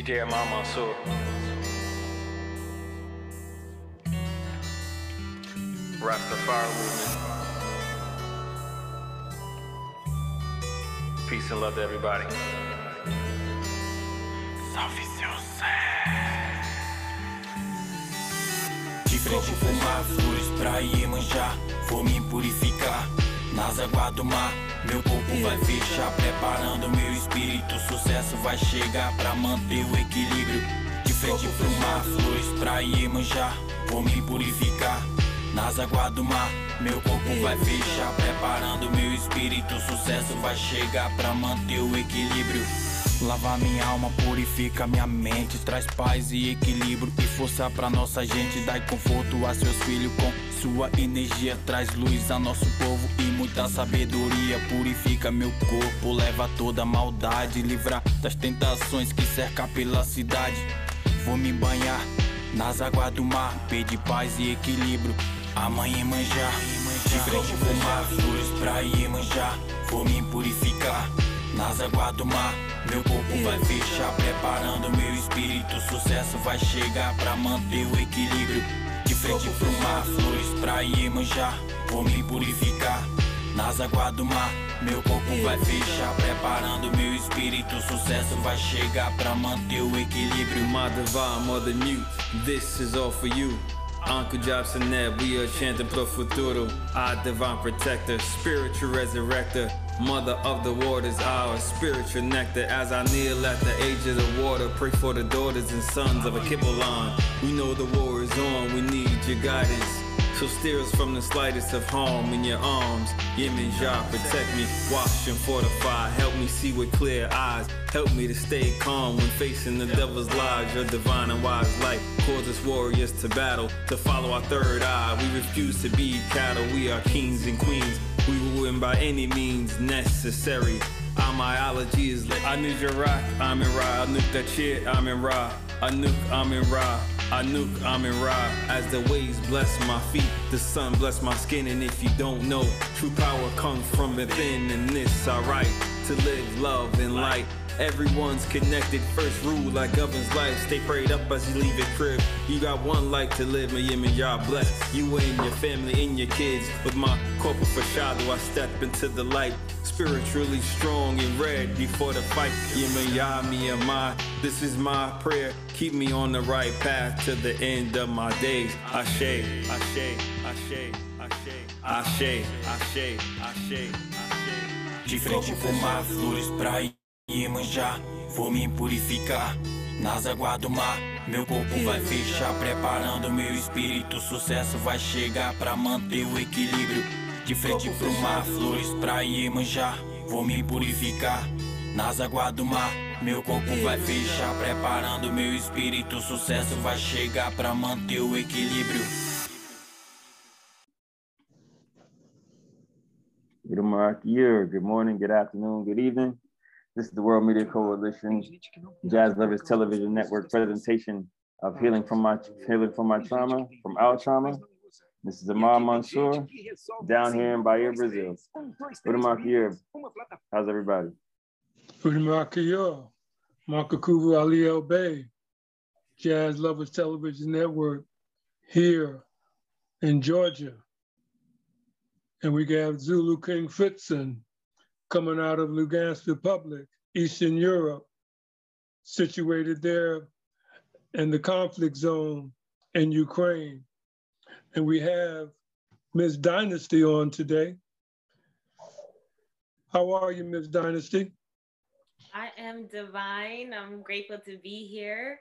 DJ Imam Mansour. Rastafari movement. Peace and love to everybody. Salve seu De frente fumar, flores pra Iemanjá Vou me purificar nas águas do mar Meu corpo vai fechar, preparando meu espírito. Sucesso vai chegar pra manter o equilíbrio. De frente pro mar, flores pra Iemanjá Vou me purificar. Nas águas do mar Meu corpo vai fechar, preparando meu espírito. Sucesso vai chegar pra manter o equilíbrio. Lava minha alma, purifica minha mente, traz paz e equilíbrio e força pra nossa gente, dai conforto a seus filhos com sua energia, traz luz a nosso povo e muita sabedoria, purifica meu corpo, leva toda maldade, livra das tentações que cerca pela cidade. Vou me banhar nas águas do mar, pedir paz e equilíbrio. Amanhã manjar, de frente fumar, flores pra Iemanjá, vou me purificar nas águas do mar. Meu corpo vai fechar, preparando meu espírito. Sucesso vai chegar pra manter o equilíbrio. De frente pro mar, flores pra Iemanjá. Vou me purificar nas do mar. Meu corpo vai fechar, preparando meu espírito. Sucesso vai chegar pra manter o equilíbrio. Divine mother mute, this is all for you. Uncle Jobson Neb, we are chanting pro futuro. Our divine protector, spiritual resurrector. Mother of the waters, our spiritual nectar. As I kneel at the edge of the water, pray for the daughters and sons of a Kibbalon. We know the war is on, we need your guidance. So steer us from the slightest of harm in your arms. Yemanjá, protect me, wash and fortify. Help me see with clear eyes. Help me to stay calm when facing the devil's lies. Your divine and wise light causes warriors to battle, to follow our third eye. We refuse to be cattle, we are kings and queens. We will win by any means necessary. Our myology is lit. I knew Jarak, I'm in Ra. I knew that shit, I'm in Ra. I knew I'm in Ra. I nuke, Ra. As the waves bless my feet, the sun bless my skin. And if you don't know, true power comes from within. And this, alright, to live, love, and light. Everyone's connected. First rule that governs life. Stay prayed up as you leave your crib. You got one life to live, and y'all bless you and your family and your kids. With my corporate shadow, I step into the light. Spiritually strong and ready for the fight. Yemen, Yah, me and my. This is my prayer. Keep me on the right path to the end of my days. Ashe, Ashe, Ashe, Ashe, Ashe, Ashe, Ashe, Ashe. De frente fumar, flores pra Iemanjá. Vou me purificar nas águas do mar. Meu corpo vai fechar, preparando meu espírito. Sucesso vai chegar pra manter o equilíbrio. De frente pro mar, flores pra Iemanjá. Vou me purificar nas águas do mar. Meu corpo vai fechar, preparando meu espírito. O Sucesso vai chegar pra manter o equilíbrio. Good mark year. Good morning, good afternoon, good evening. This is the World Media Coalition Jazz Lovers Television Network presentation of healing from my healing from my trauma, from our trauma. This is Amar Mansour down here in Bahia, Brazil. Good mark year. How's everybody? Udamakiyo, Makakuvu Ali El Bay, Jazz Lovers Television Network here in Georgia. And we have Zulu King Fritzen coming out of Lugansk Republic, Eastern Europe, situated there in the conflict zone in Ukraine. And we have Ms. Dynasty on today. How are you, Ms. Dynasty? I am divine. I'm grateful to be here.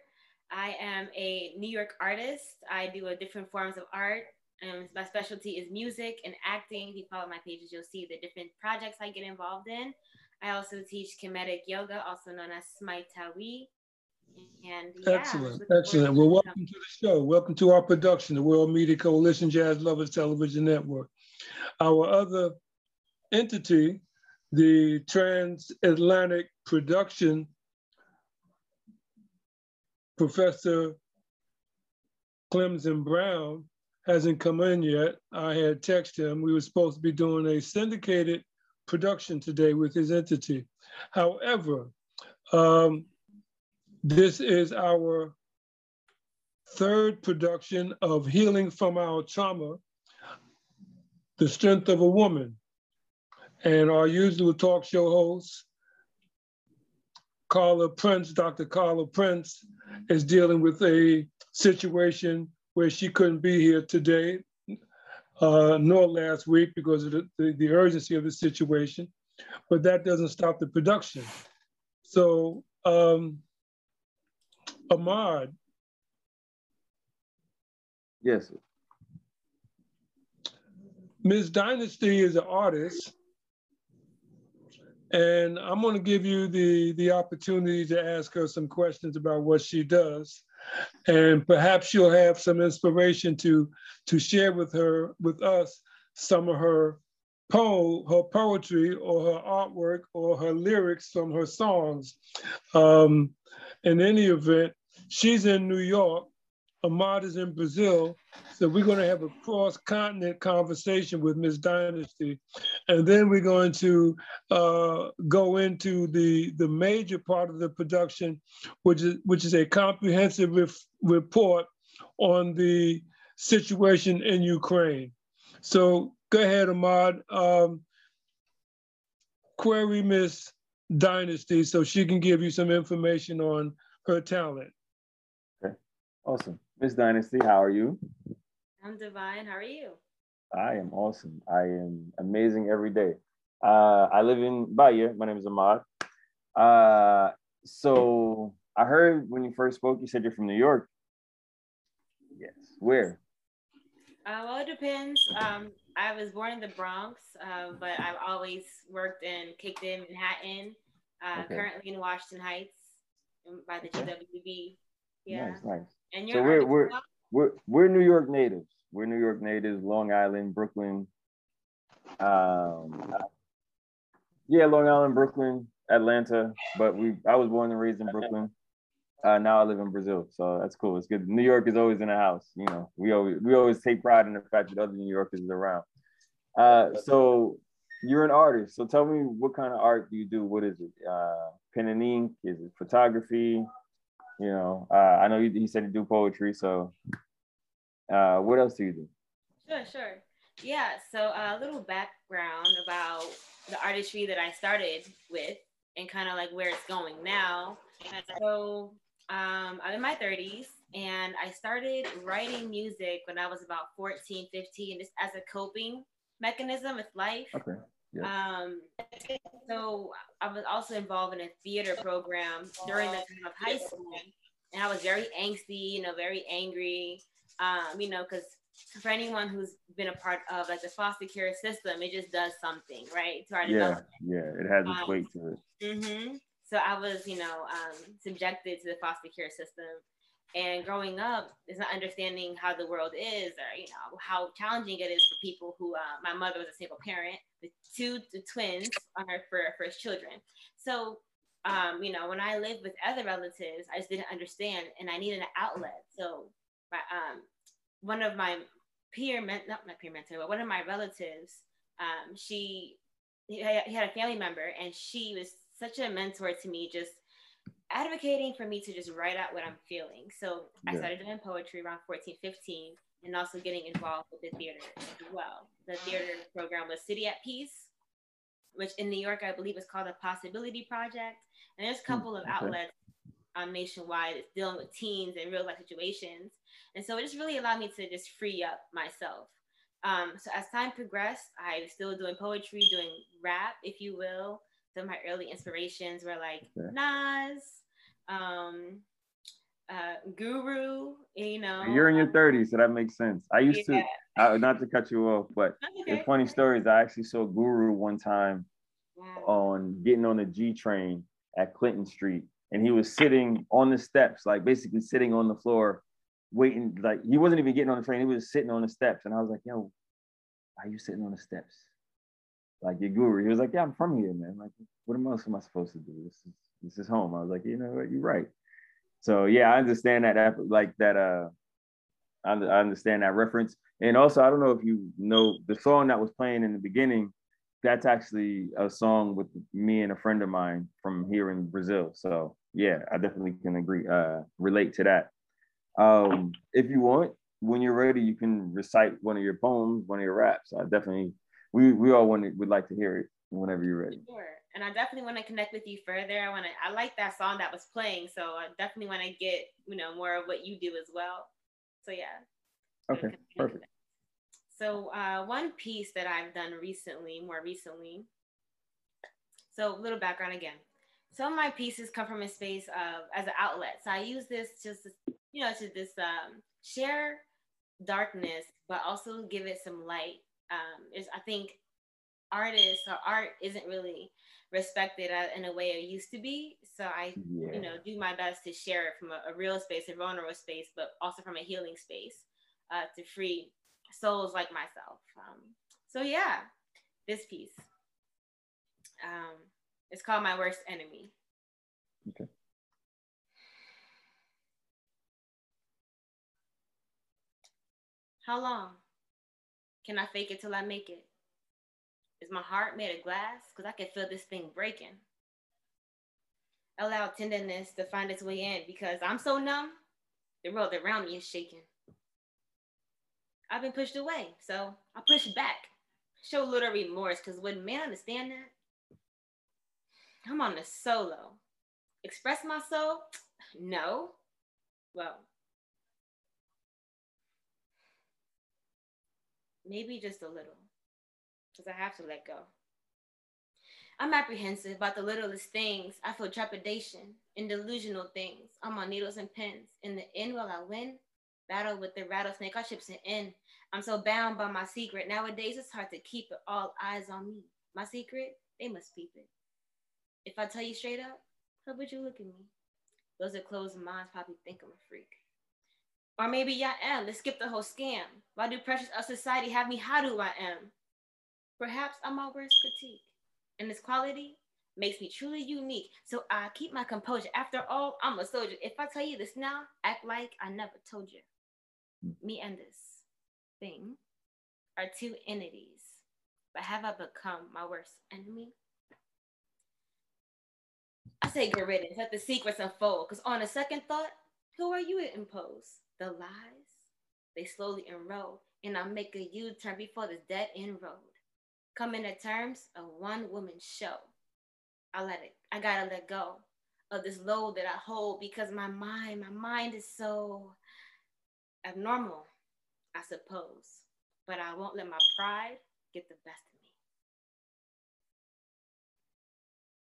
I am a New York artist. I do a different forms of art. Um, my specialty is music and acting. If you follow my pages, you'll see the different projects I get involved in. I also teach Kemetic yoga, also known as Smai Tawi. And yeah, excellent, excellent. Well, welcome to the show. Welcome to our production, the World Media Coalition Jazz Lovers Television Network. Our other entity, the Transatlantic Production, Professor Clemson Brown, hasn't come in yet. I had texted him. We were supposed to be doing a syndicated production today with his entity. However, um, This is our third production of Healing from Our Trauma, The Strength of a Woman. And our usual talk show host, Carla Prince, Dr. Carla Prince, is dealing with a situation where she couldn't be here today, uh, nor last week because of the, the, the urgency of the situation, but that doesn't stop the production. So um, Ahmad. Yes. Ms. Dynasty is an artist. And I'm going to give you the, the opportunity to ask her some questions about what she does. And perhaps you'll have some inspiration to, to share with her, with us, some of her poem, her poetry or her artwork or her lyrics from her songs. Um, in any event, she's in New York, Ahmad is in Brazil. So we're going to have a cross-continent conversation with Miss Dynasty. And then we're going to uh, go into the, the major part of the production, which is, which is a comprehensive report on the situation in Ukraine. So go ahead, Ahmad. Um, query Miss Dynasty so she can give you some information on her talent. Okay, awesome. Miss Dynasty, how are you? I'm divine. How are you? I am awesome. I am amazing every day. Uh, I live in Bahia. My name is Ahmad. Uh, so I heard when you first spoke, you said you're from New York. Yes. Where? Uh, well, it depends. Um, I was born in the Bronx, uh, but I've always worked and kicked in Manhattan. Uh, okay. Currently in Washington Heights by the GWB. Yeah. Nice, nice. And you're so we're we're, we're we're New York natives. We're New York natives, Long Island, Brooklyn. Um, yeah, Long Island, Brooklyn, Atlanta. But we I was born and raised in Brooklyn. Uh, now I live in Brazil, so that's cool. It's good. New York is always in the house. You know, we always we always take pride in the fact that other New Yorkers are around. Uh, so you're an artist. So tell me, what kind of art do you do? What is it? Uh, pen and ink? Is it photography? You know, uh, I know he, he said he do poetry. So, uh, what else do you do? Sure, sure. Yeah. So a little background about the artistry that I started with, and kind of like where it's going now. So um, I'm in my 30s, and I started writing music when I was about 14, 15, just as a coping mechanism with life. Okay. Yeah. Um, so I was also involved in a theater program during the time of high school, and I was very angsty, you know, very angry, um, you know, because for anyone who's been a part of like the foster care system, it just does something, right? To our yeah, yeah, it has its um, weight to it. Mm-hmm. So I was, you know, um, subjected to the foster care system, and growing up is not understanding how the world is or you know how challenging it is for people who uh, my mother was a single parent. With two twins on her for her first children. So um, you know when i lived with other relatives i just didn't understand and i needed an outlet. So my, um, one of my peer not my peer mentor but one of my relatives um, she he had a family member and she was such a mentor to me just advocating for me to just write out what I'm feeling. So I started doing poetry around 14, 15, and also getting involved with the theater as well. The theater program was City at Peace, which in New York, I believe is called the Possibility Project. And there's a hmm, couple of outlets um, nationwide it's dealing with teens and real life situations. And so it just really allowed me to just free up myself. Um, so as time progressed, I was still doing poetry, doing rap, if you will. Some of my early inspirations were like okay. Nas, um, uh, Guru, you know. You're in your 30s, so that makes sense. I used yeah. to, I, not to cut you off, but okay. funny stories. I actually saw Guru one time wow. on getting on the G train at Clinton Street, and he was sitting on the steps, like basically sitting on the floor, waiting. Like he wasn't even getting on the train; he was sitting on the steps, and I was like, "Yo, why are you sitting on the steps?" Like your guru, he was like, "Yeah, I'm from here, man. Like, what else am I supposed to do? This is this is home. I was like, you know what, you're right. So yeah, I understand that like that uh I understand that reference. And also I don't know if you know the song that was playing in the beginning, that's actually a song with me and a friend of mine from here in Brazil. So yeah, I definitely can agree, uh, relate to that. Um, if you want, when you're ready, you can recite one of your poems, one of your raps. I definitely, we we all want to, would like to hear it whenever you're ready. Sure. And I definitely want to connect with you further. I want to, I like that song that was playing. So I definitely want to get, you know, more of what you do as well. So yeah. Okay, perfect. So uh, one piece that I've done recently, more recently. So a little background again. Some of my pieces come from a space of as an outlet. So I use this just, to, you know, to this um, share darkness, but also give it some light. Um, is I think artists or art isn't really respected in a way it used to be. So I, yeah. you know, do my best to share it from a, a, real space, a vulnerable space, but also from a healing space uh, to free souls like myself. Um, so yeah, this piece. Um, it's called My Worst Enemy. Okay. How long can I fake it till I make it? Is my heart made of glass? Because I can feel this thing breaking. Allow tenderness to find its way in because I'm so numb, the world around me is shaking. I've been pushed away, so I push back. Show a little remorse because would men understand that? I'm on the solo. Express my soul? No. Well, maybe just a little, because I have to let go. I'm apprehensive about the littlest things. I feel trepidation in delusional things. I'm on needles and pins. In the end, will I win? Battle with the rattlesnake, our ship's an end. I'm so bound by my secret. Nowadays, it's hard to keep it all eyes on me. My secret, they must peep it. If I tell you straight up, how would you look at me? Those are closed minds probably think I'm a freak. Or maybe I am. Let's skip the whole scam. Why do pressures of society have me how do I am? Perhaps I'm my worst critique. And this quality makes me truly unique. So I keep my composure. After all, I'm a soldier. If I tell you this now, act like I never told you. Hmm. Me and this thing are two entities. But have I become my worst enemy? I say get riddance, let the secrets unfold. Because on a second thought, who are you to impose? The lies, they slowly enroll, and I make a U turn before this dead end road. Coming to terms, a one woman show. I let it, I gotta let go of this load that I hold because my mind, my mind is so abnormal, I suppose. But I won't let my pride get the best of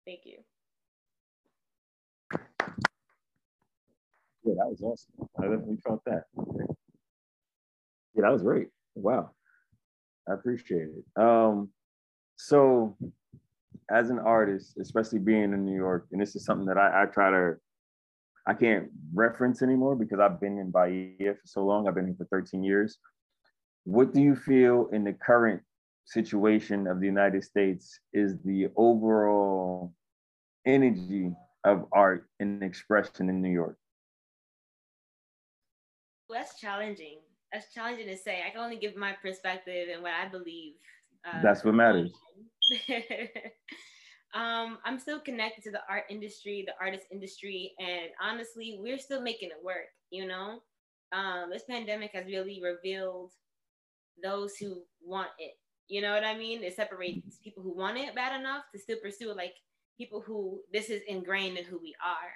me. Thank you. Yeah, that was awesome. I definitely felt that. Yeah, that was great. Wow. I appreciate it. Um, so as an artist, especially being in New York, and this is something that I, I try to I can't reference anymore because I've been in Bahia for so long. I've been here for 13 years. What do you feel in the current situation of the United States is the overall energy of art and expression in New York? Well, that's challenging. That's challenging to say. I can only give my perspective and what I believe. Uh, that's what matters. um, I'm still connected to the art industry, the artist industry, and honestly, we're still making it work. You know, um, this pandemic has really revealed those who want it. You know what I mean? It separates people who want it bad enough to still pursue it, like people who this is ingrained in who we are.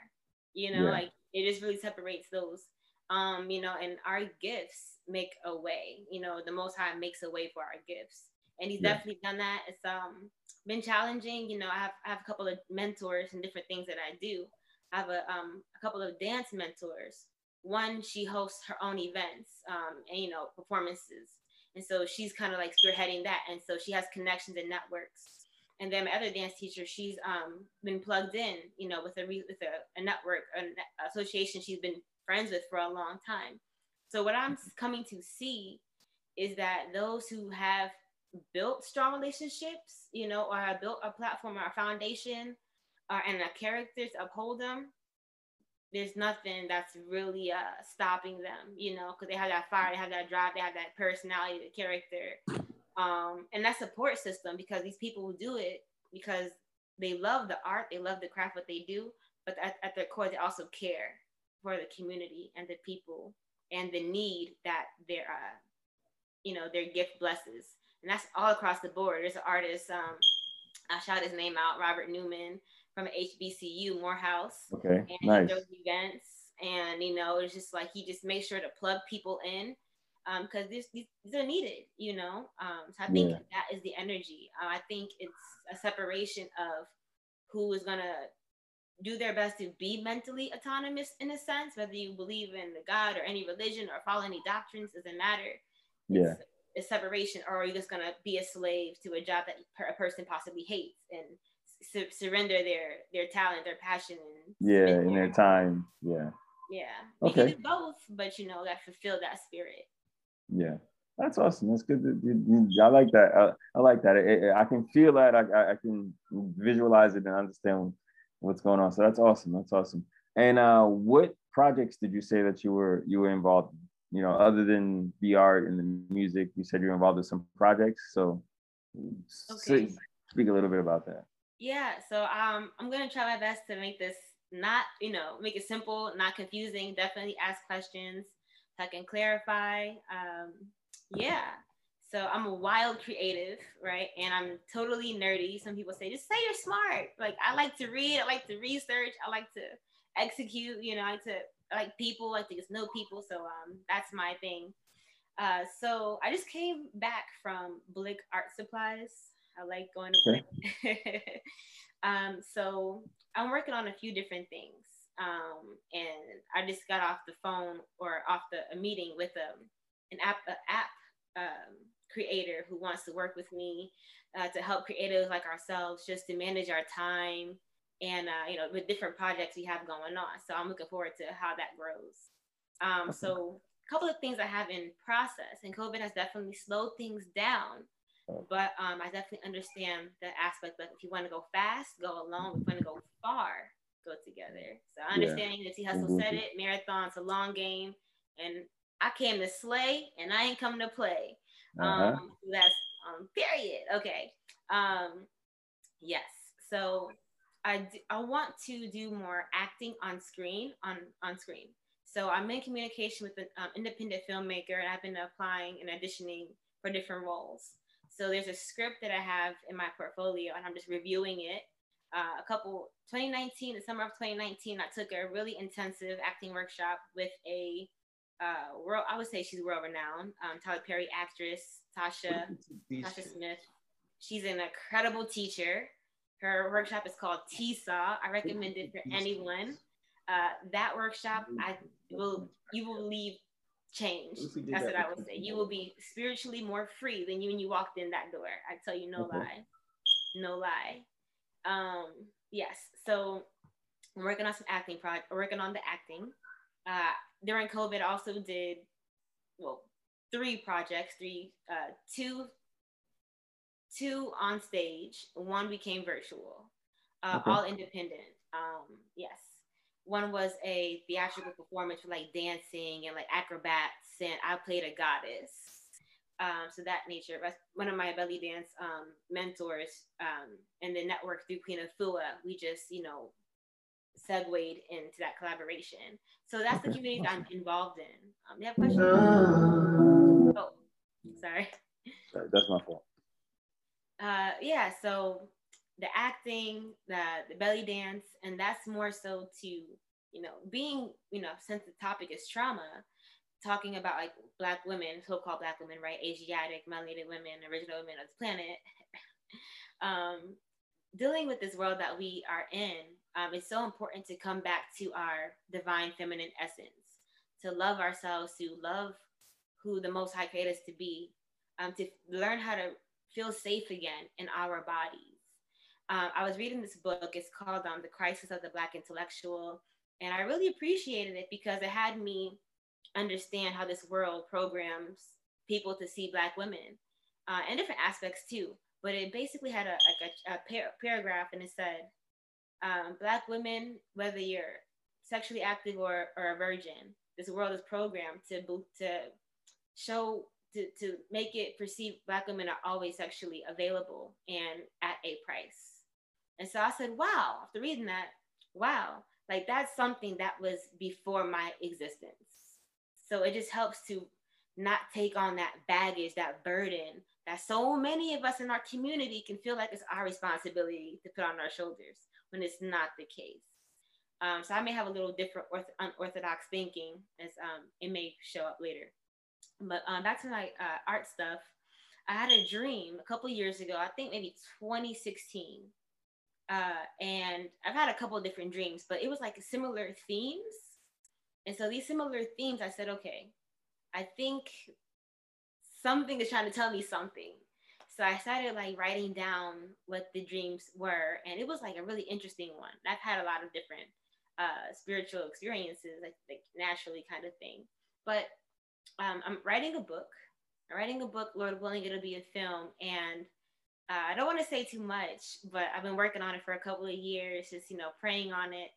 You know, yeah. like it just really separates those um, you know, and our gifts make a way. You know, the Most High makes a way for our gifts, and He's yeah. definitely done that. It's um been challenging. You know, I have I have a couple of mentors and different things that I do. I have a um a couple of dance mentors. One, she hosts her own events, um, and you know, performances, and so she's kind of like spearheading that, and so she has connections and networks. And then my other dance teacher, she's um, been plugged in, you know, with a with a, a network, an association she's been friends with for a long time. So what I'm coming to see is that those who have built strong relationships, you know, or have built a platform or a foundation or and a character to uphold them, there's nothing that's really uh, stopping them, you know, because they have that fire, they have that drive, they have that personality, the character, um, and that support system. Because these people who do it because they love the art, they love the craft, what they do, but at, at their core, they also care for the community and the people and the need that their, uh, you know, their gift blesses. And that's all across the board. There's an artist, um, I shout his name out, Robert Newman from HBCU Morehouse. Okay, and nice. Events, and you know, it's just like he just makes sure to plug people in because um, these, these are needed, you know. Um, so I think Yeah. that is the energy. Uh, I think it's a separation of who is gonna do their best to be mentally autonomous in a sense, whether you believe in the God or any religion or follow any doctrines doesn't matter. Yeah. It's, it's separation, or are you just gonna be a slave to a job that a person possibly hates and su- surrender their their talent, their passion, and Yeah, in their time. Yeah. yeah. Okay. can do both, but you know, that fulfill that spirit. Yeah, that's awesome. That's good. I like that. I, I like that. It- I can feel that. I, I, I can visualize it and understand what's going on. So that's awesome. That's awesome. And uh, what projects did you say that you were you were involved? in? You know, other than the art and the music, you said you were involved in some projects. So, Okay. speak a little bit about that. Yeah, so um, I'm gonna try my best to make this not, you know, make it simple, not confusing. Definitely ask questions so I can clarify. Um, yeah, so I'm a wild creative, right? And I'm totally nerdy. Some people say, just say you're smart. Like I like to read, I like to research, I like to execute. You know, I like to I like people, I like to get to know people. So um, that's my thing. Uh, so I just came back from Blick Art Supplies. I like going to. Blick. um, so I'm working on a few different things. Um, and I just got off the phone or off the a meeting with um, an app a app um, creator who wants to work with me uh, to help creatives like ourselves just to manage our time and uh, you know with different projects we have going on. So I'm looking forward to how that grows. Um, so a couple of things I have in process, and COVID has definitely slowed things down. But um, I definitely understand the aspect that if you want to go fast, go alone. If you want to go far, go together. So I Yeah. that T Hustle Mhm. said it, marathon's a long game, and I came to slay, and I ain't coming to play. Uh-huh. Um, that's um, period. Okay. Um, yes. So I, d- I want to do more acting on screen on on screen. So I'm in communication with an um, independent filmmaker, and I've been applying and auditioning for different roles. So there's a script that I have in my portfolio, and I'm just reviewing it. Uh, a couple 2019, the summer of 2019, I took a really intensive acting workshop with a uh, world. I would say she's world renowned. Um, Tyler Perry actress Tasha Tasha Smith. She's an incredible teacher. Her workshop is called TSAW. I recommend it for anyone. Uh, that workshop, I will you will leave changed. That's what I would say. You will be spiritually more free than you when you walked in that door. I tell you no Okay. lie. No lie. Um, yes. So I'm working on some acting project working on the acting. Uh during COVID also did well three projects, three uh two two on stage, one became virtual. Uh, Okay. all independent. Um, yes one was a theatrical performance for like dancing and like acrobats and i played a goddess um, so that nature one of my belly dance um, mentors um, and the network through queen afua we just you know segued into that collaboration. So that's the community that i'm involved in. Um, you have questions? Oh sorry. Sorry, That's my fault. uh yeah so the acting the the belly dance and that's more so to you know being you know since the topic is trauma talking about like black women so-called black women right? Asiatic melanated women original women of the planet. Um dealing with this world that we are in um, it's so important to come back to our divine feminine essence to love ourselves to love who the most high created us to be um, to learn how to feel safe again in our bodies um, I was reading this book. It's called um, The Crisis of the Black Intellectual. And I really appreciated it because it had me understand how this world programs people to see Black women uh, and different aspects too. But it basically had a, like a, a par- paragraph and it said, um, Black women, whether you're sexually active or, or a virgin, this world is programmed to, to show to, to make it perceive black women are always sexually available and at a price. And so I said, wow, after reading that, wow. like that's something that was before my existence. So it just helps to not take on that baggage, that burden that so many of us in our community can feel like it's our responsibility to put on our shoulders when it's not the case. Um, so I may have a little different orth- unorthodox thinking as um, it may show up later. But um, back to my uh, art stuff, I had a dream a couple years ago, I think maybe 2016. Uh, and I've had a couple different dreams, but it was like similar themes. And so these similar themes, I said, okay, I think something is trying to tell me something. So I started like writing down what the dreams were, and it was like a really interesting one. I've had a lot of different uh, spiritual experiences, like, like naturally kind of thing. But um, I'm writing a book. I'm writing a book, Lord willing, it'll be a film. And uh, I don't want to say too much, but I've been working on it for a couple of years, just, you know, praying on it,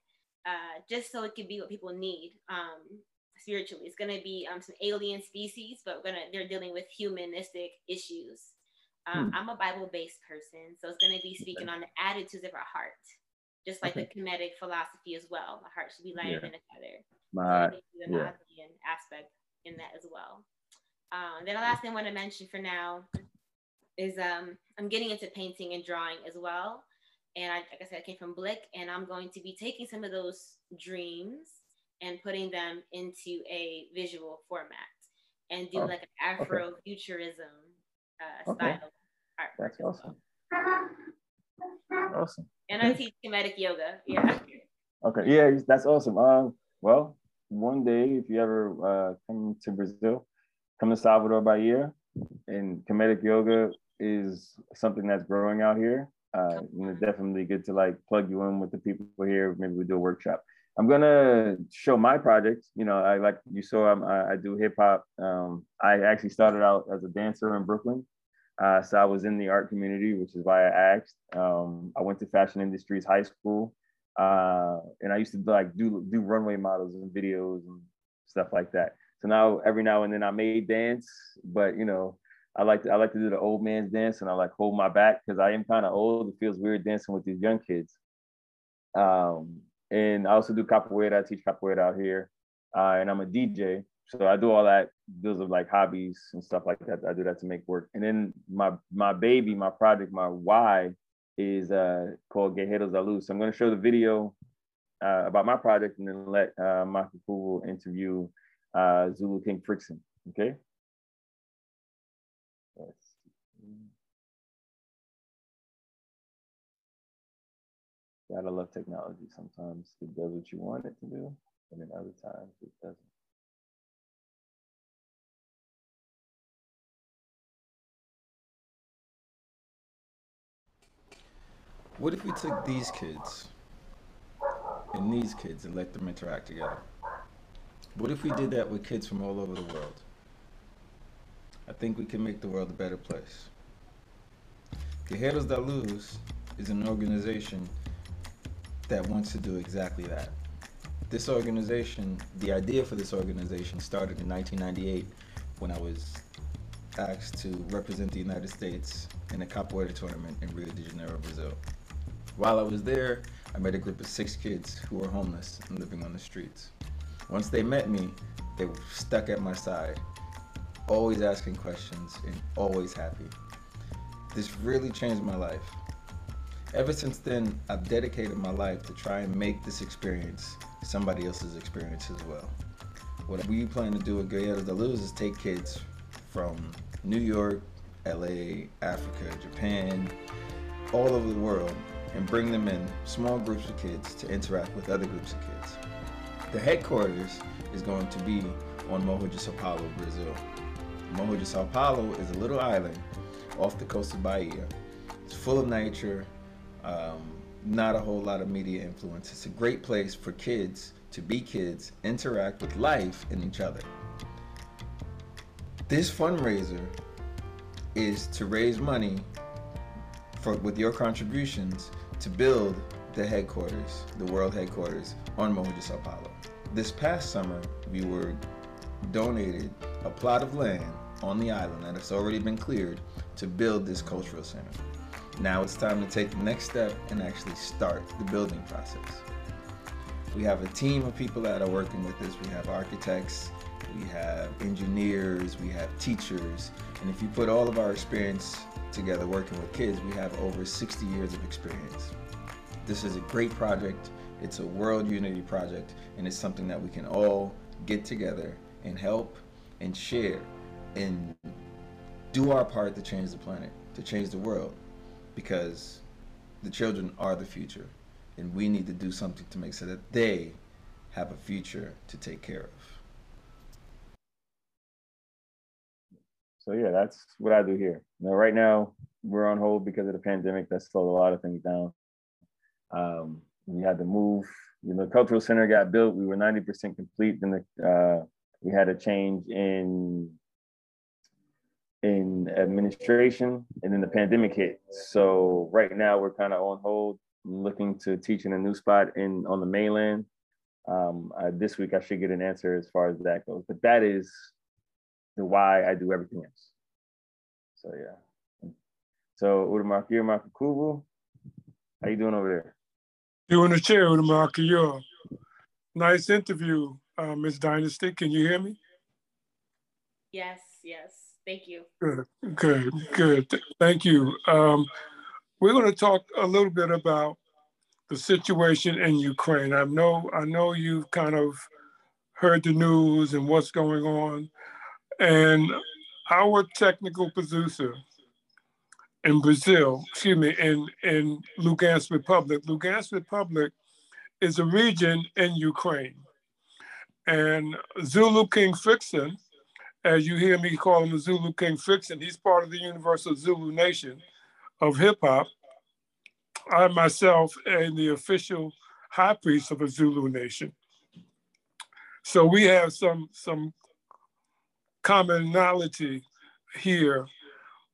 uh, just so it could be what people need um, spiritually. It's going to be um, some alien species, but we're gonna, they're dealing with humanistic issues. Um, hmm. I'm a Bible based person, so it's going to be speaking okay. on the attitudes of our heart just like okay. the Kemetic philosophy as well. My heart should be lighter yeah. than a feather. My, so the yeah. aspect in that as well. Um, then the last thing I want to mention for now is um, I'm getting into painting and drawing as well. And I, like I said, I came from Blick, and I'm going to be taking some of those dreams and putting them into a visual format and do oh, like an Afrofuturism uh, okay. style art. That's awesome. Awesome. And I teach Kemetic yoga. Yeah. Okay. Yeah, that's awesome. Um, well, one day if you ever uh, come to Brazil, come to Salvador Bahia, and Kemetic yoga is something that's growing out here. Uh, and it's definitely good to like plug you in with the people here. Maybe we do a workshop. I'm gonna show my project. You know, I like you saw I'm, I, do hip hop. Um, I actually started out as a dancer in Brooklyn, uh, so I was in the art community, which is why I asked. Um, I went to Fashion Industries High School, uh, and I used to like do do runway models and videos and stuff like that. So now every now and then I may dance, but you know, I like to, I like to do the old man's dance, and I like hold my back because I am kind of old. It feels weird dancing with these young kids. Um, and I also do capoeira. I teach capoeira out here, uh, and I'm a DJ. So I do all that, those are like hobbies and stuff like that. I do that to make work. And then my my baby, my project, my why is uh, called Guerreros da. So I'm going to show the video uh, about my project and then let uh, Makaku interview uh, Zulu King Frickson. Okay. Gotta love technology. Sometimes it does what you want it to do, and then other times it doesn't. What if we took these kids and these kids and let them interact together? What if we did that with kids from all over the world? I think we can make the world a better place. Guerreros da Luz is an organization that wants to do exactly that. This organization, the idea for this organization started in 1998 when I was asked to represent the United States in a capoeira tournament in Rio de Janeiro, Brazil. While I was there, I met a group of six kids who were homeless and living on the streets. Once they met me, they were stuck at my side, always asking questions and always happy. This really changed my life. Ever since then, I've dedicated my life to try and make this experience somebody else's experience as well. What we plan to do at Guerreros da Luz is take kids from New York, LA, Africa, Japan, all over the world and bring them in small groups of kids to interact with other groups of kids. The headquarters is going to be on Morro de Sao Paulo, Brazil. Morro de Sao Paulo is a little island off the coast of Bahia. It's full of nature, um, not a whole lot of media influence. It's a great place for kids to be kids, interact with life and each other. This fundraiser is to raise money for, with your contributions to build the headquarters, the world headquarters on de Sao Paulo. This past summer, we were donated a plot of land on the island that has already been cleared to build this cultural center. Now it's time to take the next step and actually start the building process. we have a team of people that are working with us. We have architects, we have engineers, we have teachers, and if you put all of our experience together working with kids, we have over 60 years of experience. This is a great project. It's a world unity project, and it's something that we can all get together and help and share and do our part to change the planet, to change the world, because the children are the future, and we need to do something to make sure that they have a future to take care of. So yeah, that's what I do here. Now, right now, we're on hold because of the pandemic. That slowed a lot of things down. Um, we had to move. You know, the cultural center got built. We were 90% complete. Then the, uh, we had a change in in administration, and then the pandemic hit. So right now we're kind of on hold, looking to teach in a new spot in on the mainland. Um, uh, this week I should get an answer as far as that goes. But that is the why I do everything else. So yeah. So Udamakir Makakubu, how you doing over there? You in the chair, Udamakir. Nice interview, uh, Miss Dynasty. Can you hear me? Yes, yes. Thank you. Good, good, good. Thank you. Um, we're going to talk a little bit about the situation in Ukraine. I know, I know you've kind of heard the news and what's going on, and our technical producer in Brazil, excuse me, in in Lugansk Republic. Lugansk Republic is a region in Ukraine, and Zulu King Fixon as you hear me call him Zulu King Fixon, he's part of the Universal Zulu Nation of hip hop. I myself am the official high priest of the Zulu Nation. So we have some some commonality here,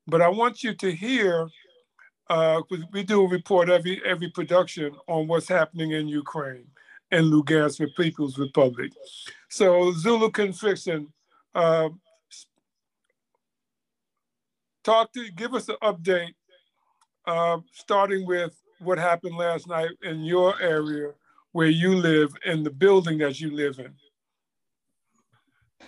but I want you to hear. Uh, we do a report every every production on what's happening in Ukraine and Lugansk People's Republic. So Zulu King Fixon uh, talk to give us an update, uh, starting with what happened last night in your area where you live and the building that you live in.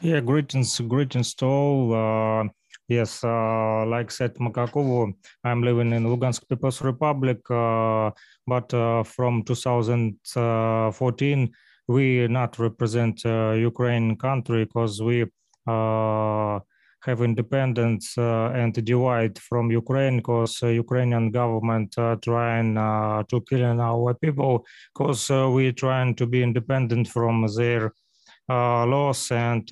Yeah, greetings, greetings to all. Uh, yes, uh, like said Makakovo, I'm living in Lugansk People's Republic, uh, but uh, from 2014, we not represent uh, Ukraine country because we have independence uh, and divide from Ukraine because uh, Ukrainian government trying to kill our people because we trying to be independent from their laws and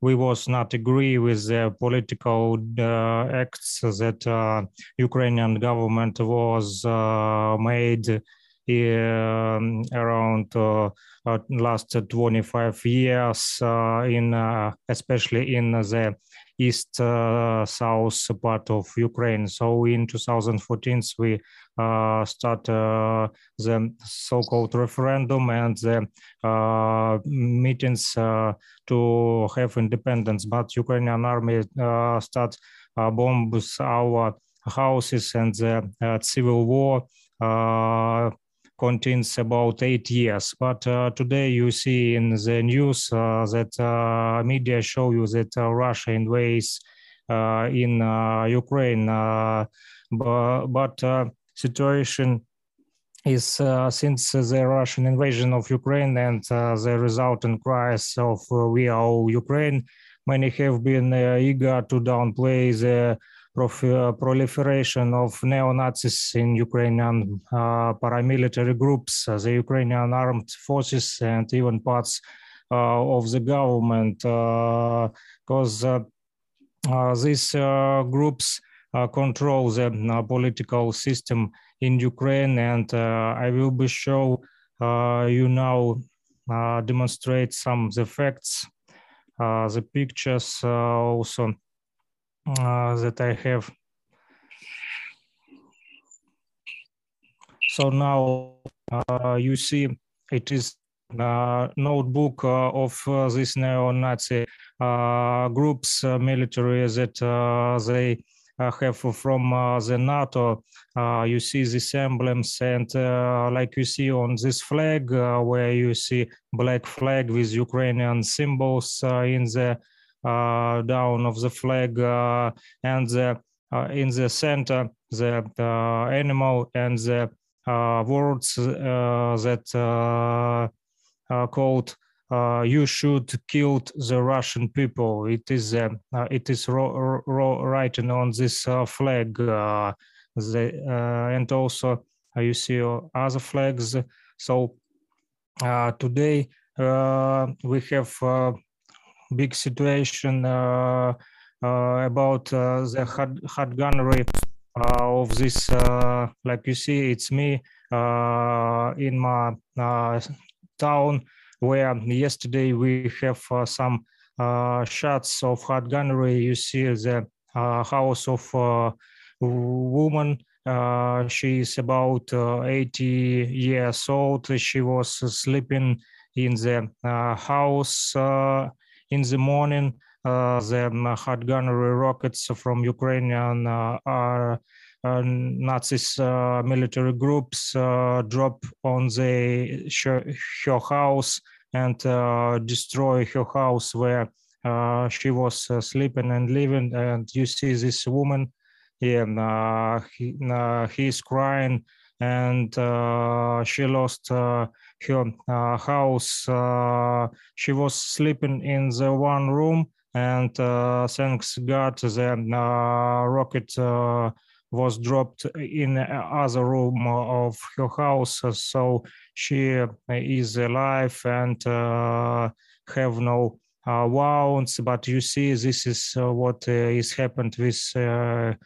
we was not agree with the political uh, acts that uh, Ukrainian government was uh, made Uh, around uh, last 25 years uh, in uh, especially in the east uh, south part of Ukraine. So in 2014 we uh, start the so-called referendum and the meetings to have independence. But Ukrainian army start bombs our houses and the civil war uh, contains about eight years. But uh, today you see in the news uh, that uh, media show you that Russia invades in Ukraine. but, situation is uh, since the Russian invasion of Ukraine and uh, the resultant cries of uh, "We are Ukraine," many have been eager to downplay the uh, Uh, proliferation of neo-Nazis in Ukrainian uh, paramilitary groups, uh, the Ukrainian armed forces, and even parts uh, of the government, uh, because these groups control the political system in Ukraine, and I will be show you now demonstrate some of the facts, the pictures also uh, that I have. So now uh, you see it is uh, notebook uh, of uh, this neo-Nazi uh, groups military that they have from the NATO. you see these emblems, and like you see on this flag, where you see black flag with Ukrainian symbols in the Uh, down of the flag, uh, and the, uh, in the center the animal and the words that called uh, you should kill the Russian people. It is uh, it is ro- ro- written on this uh, flag, uh, the, uh, and also uh, you see other flags. So today we have big situation uh, uh, about uh, the hard, hard gunnery of this. like you see, it's me in my town where yesterday we have uh, some uh, shots of hard gunnery. You see the uh, house of woman. she is about 80 years old. She was sleeping in the house in the morning. Uh, the hard gunnery rockets from Ukrainian uh, are uh, Nazis uh, military groups uh, drop on the her house and destroy her house where she was sleeping and living. And you see this woman, yeah, he, he's crying and uh, she lost uh, her uh, house. she was sleeping in the one room, and thanks God, the rocket was dropped in other room of her house. So she is alive and uh, have no uh, wounds. But you see this is uh, what is happened with her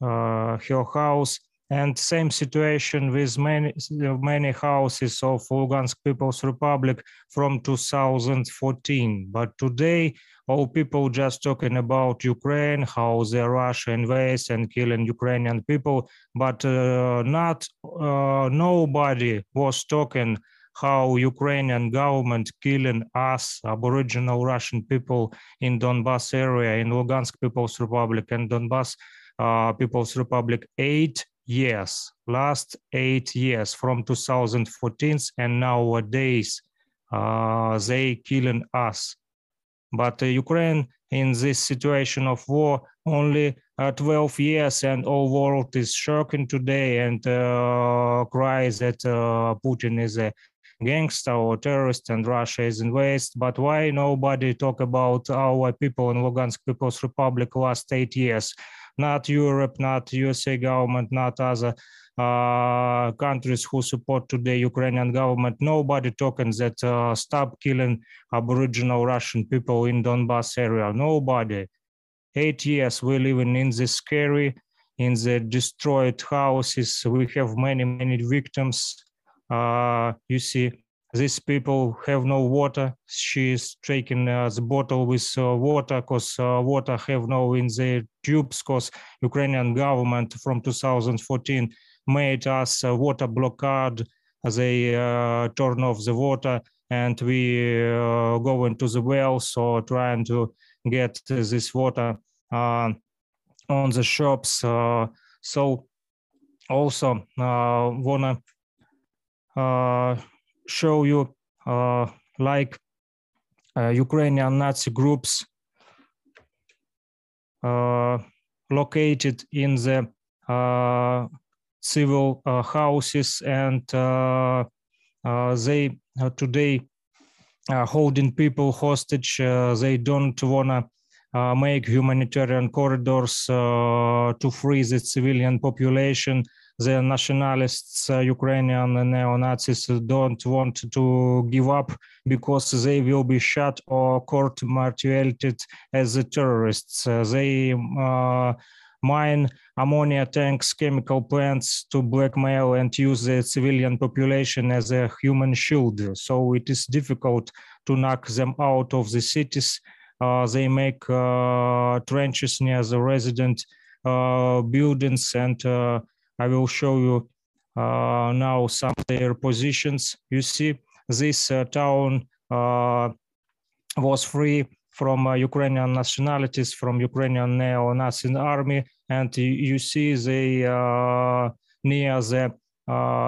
house and same situation with many many houses of Lugansk People's Republic from 2014. But today, all people just talking about Ukraine, how the Russia invades and killing Ukrainian people, but uh, not uh, nobody was talking how Ukrainian government killing us, Aboriginal Russian people in Donbas area, in Lugansk People's Republic and Donbas uh, People's Republic, eight years, last eight years from 2014 and nowadays uh, they killing us. But uh, Ukraine in this situation of war only uh, 12 years and all world is shocking today and uh, cries that uh, Putin is a gangster or terrorist and Russia is in waste. But why nobody talk about our people in Lugansk People's Republic last eight years? Not Europe, not USA government, not other uh, countries who support today Ukrainian government. Nobody talking that uh, stop killing Aboriginal Russian people in Donbas area. Nobody. Eight years we living in this scary, in the destroyed houses. We have many many victims. Uh, you see these people have no water. She's taking uh, the bottle with uh, water because uh, water have no in the tubes because Ukrainian government from 2014 made us a water blockade. They uh, turn off the water and we uh, go into the wells or trying to get this water uh, on the shops. so also wanna show you uh, like uh, Ukrainian Nazi groups uh, located in the civil houses and they today are holding people hostage. they don't wanna uh, make humanitarian corridors uh, to free the civilian population the nationalists, uh, Ukrainian neo-Nazis don't want to give up because they will be shot or court-martialed as terrorists. Uh, they uh, mine ammonia tanks, chemical plants to blackmail and use the civilian population as a human shield. So it is difficult to knock them out of the cities. Uh, they make uh, trenches near the resident uh, buildings and I will show you uh, now some of their positions. You see, this uh, town uh, was free from Ukrainian nationalities, from Ukrainian neo-Nazi army, and you, see the near the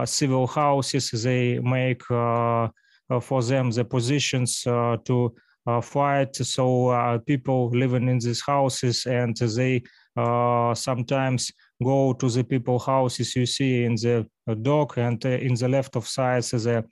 civil houses they make for them the positions to Uh, fight. So uh, people living in these houses and they uh, sometimes go to the people houses you see in the dock and in the left of side the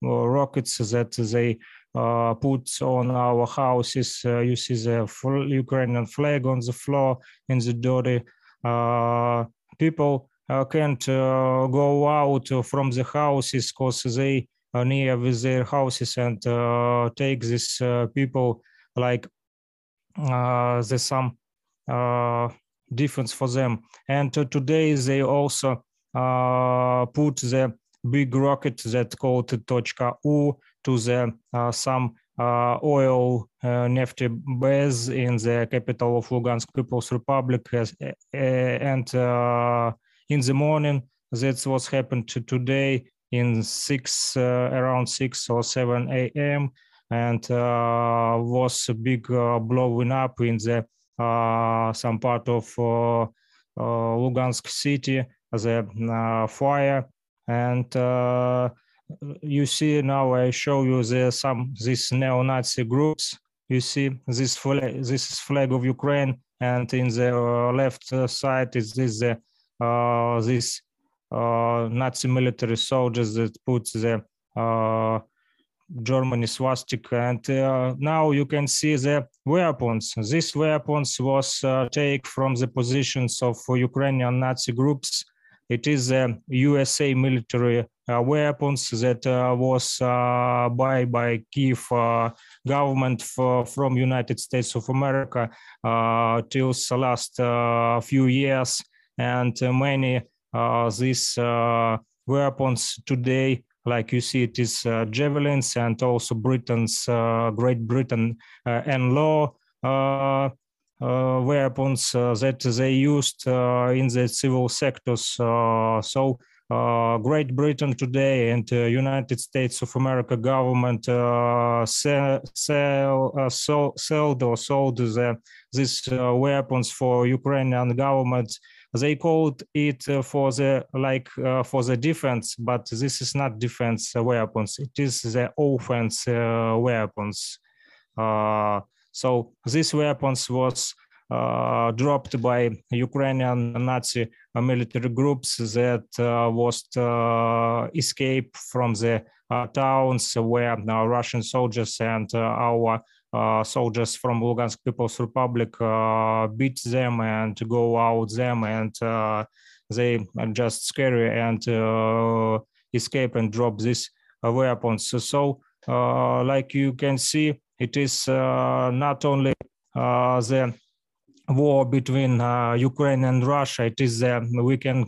rockets that they uh, put on our houses. Uh, you see the full Ukrainian flag on the floor in the dirty. Uh, people can't go out from the houses because they near with their houses and take these people like there's some difference for them. And today they also put the big rocket that called Точка U to the uh, some uh, oil uh, nefty base in the capital of Lugansk People's Republic. and in the morning, that's what's happened to today in six around six or seven a.m. and was a big blowing up in the some part of Lugansk city, as the fire and uh, you see now I show you the some these neo-Nazi groups. You see this flag, this is flag of Ukraine, and in the uh, left uh, side is this uh, this uh, Nazi military soldiers that put the uh, Germany swastika, and uh, now you can see the weapons. These weapons was take from the positions of Ukrainian Nazi groups it is the USA military uh, weapons that uh, was uh, buy by Kiev government for, from United States of America till the last few years, and many these weapons today like you see it is uh, javelins and also britain's uh, great britain uh, NLAW uh, weapons uh, that they used uh, in the civil sectors. so Great Britain today and United States of America government sell, sell, sold or sold the, these weapons for Ukrainian government they called it uh, for the like uh, for the defense but this is not defense weapons. It is the offense uh, weapons. So these weapons was uh, dropped by Ukrainian Nazi military groups that uh, was uh, escape from the uh, towns where uh, Russian soldiers and uh, our Uh, soldiers from Lugansk People's Republic uh, beat them and go out them and uh, they are just scary and escape and drop these weapons. So, like you can see, it is uh, not only uh, the war between uh, Ukraine and Russia. It is we can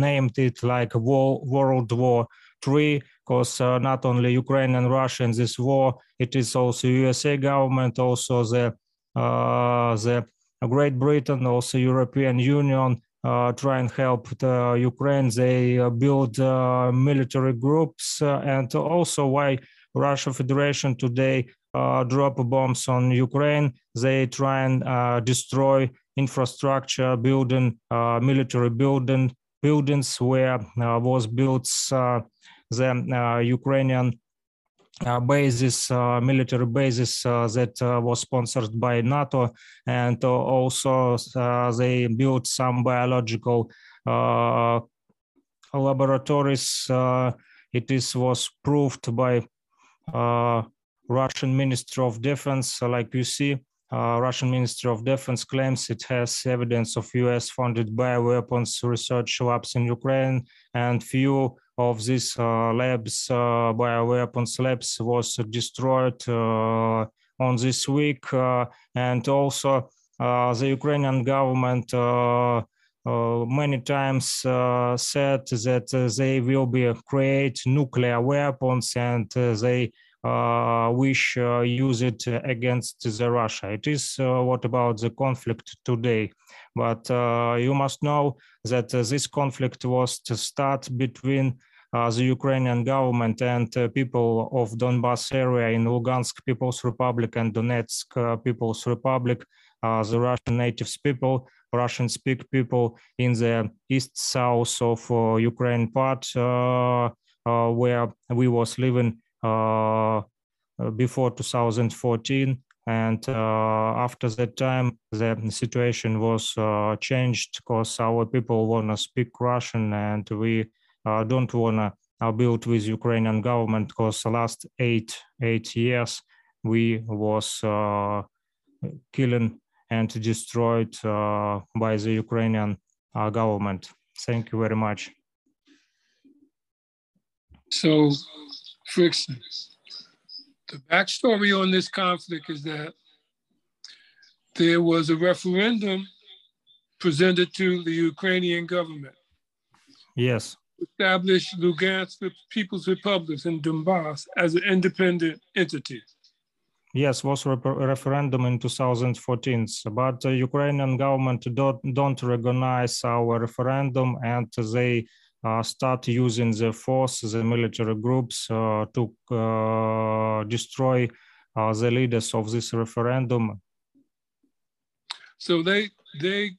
name it like war, World War Three, because not only Ukraine and Russia in this war, it is also USA government, also the the Great Britain, also European Union, uh, try and help the Ukraine. They uh, build uh, military groups, and also why Russia Federation today uh, drop bombs on Ukraine. They try and uh, destroy infrastructure, building uh, military building buildings where was built the Ukrainian uh, Uh, bases, uh, military bases uh, that uh, was sponsored by NATO, and uh, also they built some biological laboratories. it is was proved by Russian Ministry of Defense, like you see, uh, Russian Ministry of Defense claims it has evidence of US-funded bioweapons research labs in Ukraine, and few of these uh, labs, uh, bioweapons labs, was destroyed uh, on this week, uh, and also uh, the Ukrainian government. many times said that they will be create nuclear weapons and they uh, wish uh, use it against the Russia. It is uh, what about the conflict today? But you must know that this conflict was to start between uh, the Ukrainian government and uh, people of Donbas area in Lugansk People's Republic and Donetsk uh, People's Republic. the Russian natives people, Russian speak people in the east south of Ukraine part where we was living before 2014 and uh, after that time the situation was uh, changed because our people want to speak russian and we uh, don't want to uh, build with ukrainian government because the last eight eight years we was uh, killing and destroyed uh, by the ukrainian government thank you very much so Frickson the backstory on this conflict is that there was a referendum presented to the Ukrainian government. Yes. Establish Lugansk People's Republic in Donbass as an independent entity. Yes, was a referendum in 2014, but the Ukrainian government don't, don't recognize our referendum and they uh, start using the force, the military groups uh, to uh, destroy the leaders of this referendum. So they they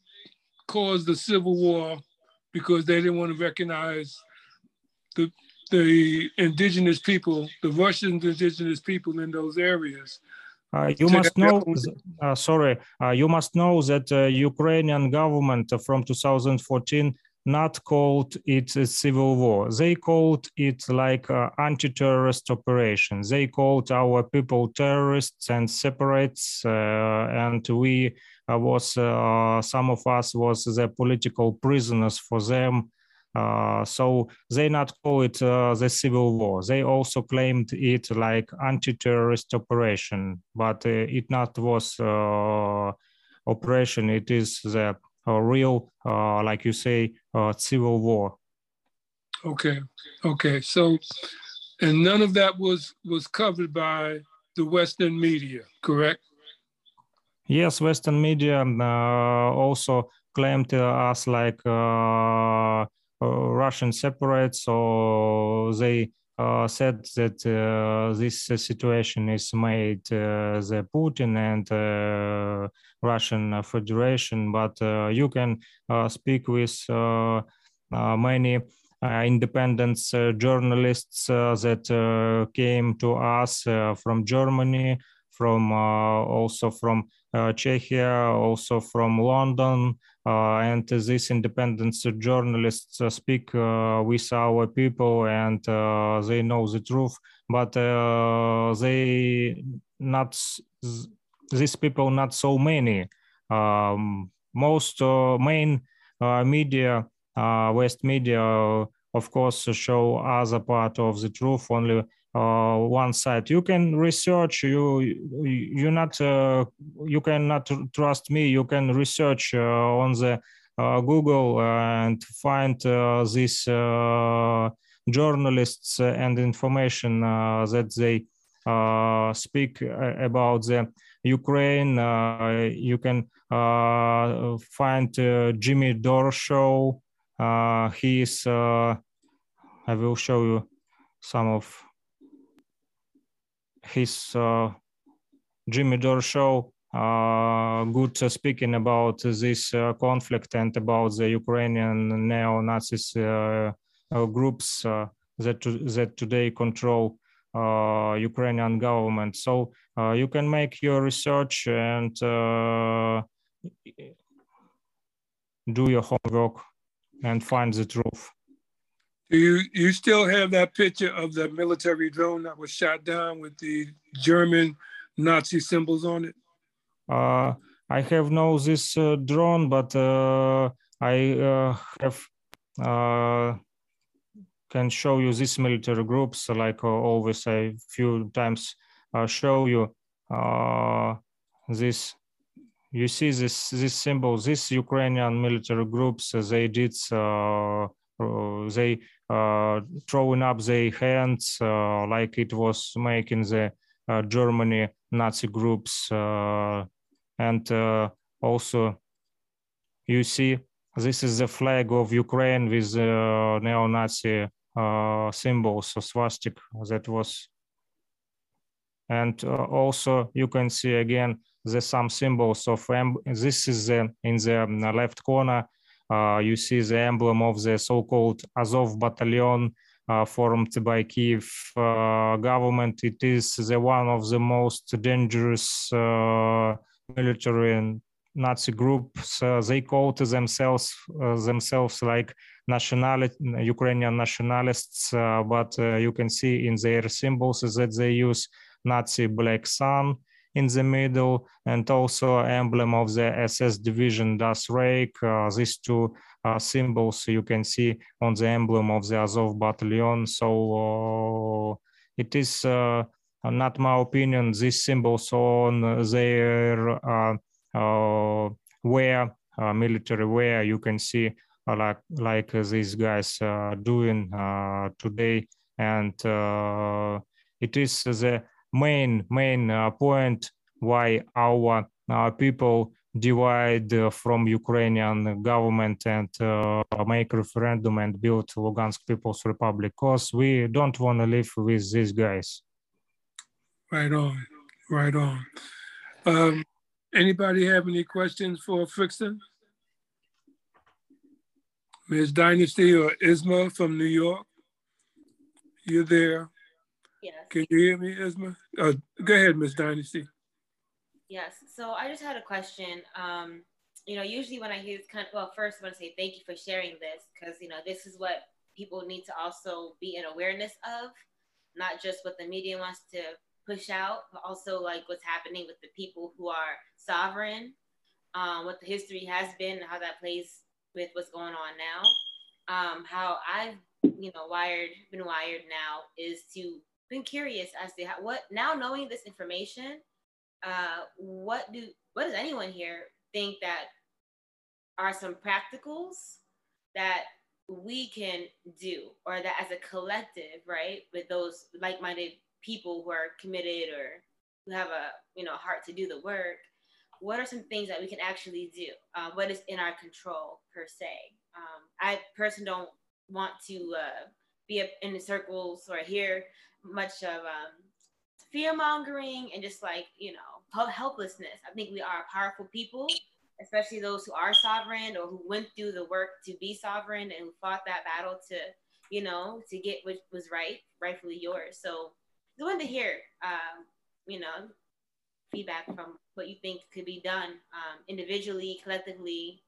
caused the civil war because they didn't want to recognize the the indigenous people, the Russian indigenous people in those areas. Uh, you must know, uh, sorry, uh, you must know that the Ukrainian government from 2014 not called it a civil war. They called it like anti-terrorist operation. They called our people terrorists and separates, uh, and we uh, was uh, some of us was the political prisoners for them. Uh, so they not call it uh, the civil war. They also claimed it like anti-terrorist operation, but uh, it not was operation. It is the real, uh, like you say, uh, civil war. Okay, okay. So, and none of that was was covered by the Western media, correct? Yes, Western media uh, also claimed us like uh, uh, Russian separates, so they uh, said that uh, this situation is made uh, the Putin and Russian Federation, but you can speak with many uh, independent uh, journalists uh, that came to us from Germany, from also from Czechia, also from London, uh, and these independent journalists uh, speak uh, with our people and they know the truth but they not these people not so many. Um, most main media west media of course show other part of the truth only uh, one side. You can research you you not uh, you cannot trust me. You can research uh, on the uh, google and find uh, these uh, journalists and information that they speak about the ukraine. You can find jimmy dore show. He is i will show you some of his uh, Jimmy Dore show uh, good uh, speaking about this uh, conflict and about the Ukrainian neo-Nazis uh, uh, groups that that today control Ukrainian government. So you can make your research and do your homework and find the truth. Do you you still have that picture of the military drone that was shot down with the German Nazi symbols on it? Uh, I have no this uh, drone, but uh, I uh, have uh, can show you these military groups. Like uh, always, a few times show you this. You see this this symbol. These Ukrainian military groups. they did. They uh, throwing up their hands uh, like it was making the uh, Germany Nazi groups. and also you see this is the flag of Ukraine with uh, neo-Nazi uh, symbols, so swastik that was. And uh, also you can see again the some symbols of this is uh, in the um, left corner. Uh, you see the emblem of the so-called Azov battalion uh, formed by Kiev uh, government. It is the one of the most dangerous uh, military and Nazi groups. Uh, they called themselves themselves like nationality Ukrainian nationalists, but you can see in their symbols that they use Nazi black sun in the middle and also emblem of the SS division Das Reich. Uh, these two uh, symbols you can see on the emblem of the Azov battalion. So uh, it is uh, not my opinion, these symbols on their uh, uh, wear, military wear, you can see like, like these guys doing today. And it is the main main uh, point why our uh, people divide uh, from Ukrainian government and make referendum and build Lugansk People's Republic because we don't want to live with these guys. Right on, right on. Um, anybody have any questions for Frickson? Ms. Dynasty or Isma from New York? You're there. Yes. Can you hear me, Isma? Uh, go ahead, Miss Dynasty. Yes. So I just had a question. Um, you know, usually when I hear this kind of, well, first I want to say thank you for sharing this because, you know, this is what people need to also be in awareness of, not just what the media wants to push out, but also like what's happening with the people who are sovereign, um, what the history has been, and how that plays with what's going on now. Um, how I've, you know, wired, been wired now is to been curious as to what now knowing this information, uh, what do what does anyone here think that are some practicals that we can do or that as a collective, right, with those like-minded people who are committed or who have a you know heart to do the work, what are some things that we can actually do? Uh, what is in our control per se? Um, I personally don't want to uh, be in the circles or hear much of um, fear mongering and just like you know helplessness. I think we are powerful people, especially those who are sovereign or who went through the work to be sovereign and who fought that battle to you know to get what was right, rightfully yours. So I wanted to hear um, you know feedback from what you think could be done um, individually, collectively.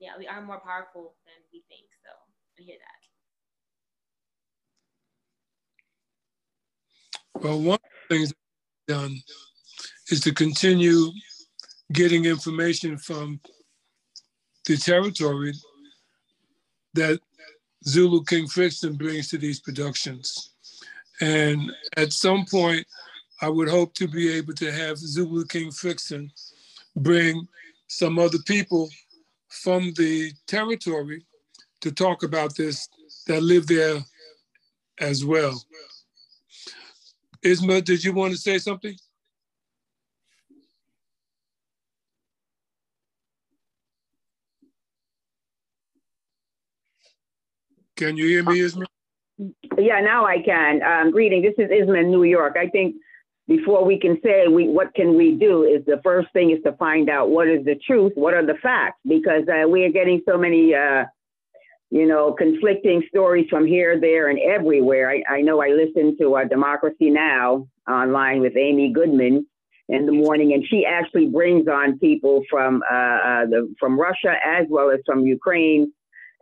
Yeah, we are more powerful than we think. So I hear that. Well, one of the things done is to continue getting information from the territory that Zulu King Frickson brings to these productions. And at some point, I would hope to be able to have Zulu King Frickson bring some other people from the territory to talk about this that live there as well. Isma, did you want to say something? Can you hear me, Isma? Yeah, now I can. Um, greeting. This is Isma in New York. I think before we can say we what can we do is the first thing is to find out what is the truth, what are the facts, because uh, we are getting so many uh, you know, conflicting stories from here, there, and everywhere. I, I know I listen to uh, Democracy Now! online with Amy Goodman in the morning, and she actually brings on people from uh, uh, the from Russia as well as from Ukraine,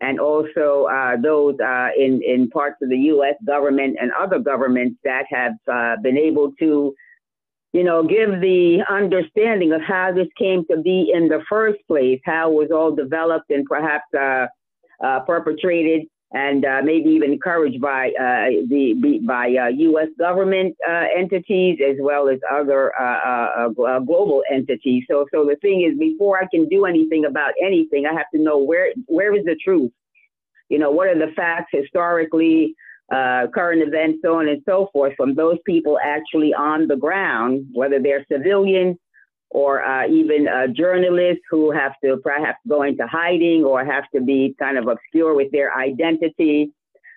and also uh, those uh, in in parts of the U.S. government and other governments that have uh, been able to, you know, give the understanding of how this came to be in the first place, how it was all developed, and perhaps uh, uh, perpetrated and uh, maybe even encouraged by uh, the by U.S. Uh, government uh, entities as well as other uh, global entities. So, so the thing is, before I can do anything about anything, I have to know where where is the truth. You know, what are the facts historically, current events, so on and so forth, from those people actually on the ground, whether they're civilians or uh, even uh, journalists who have to perhaps go into hiding or have to be kind of obscure with their identity.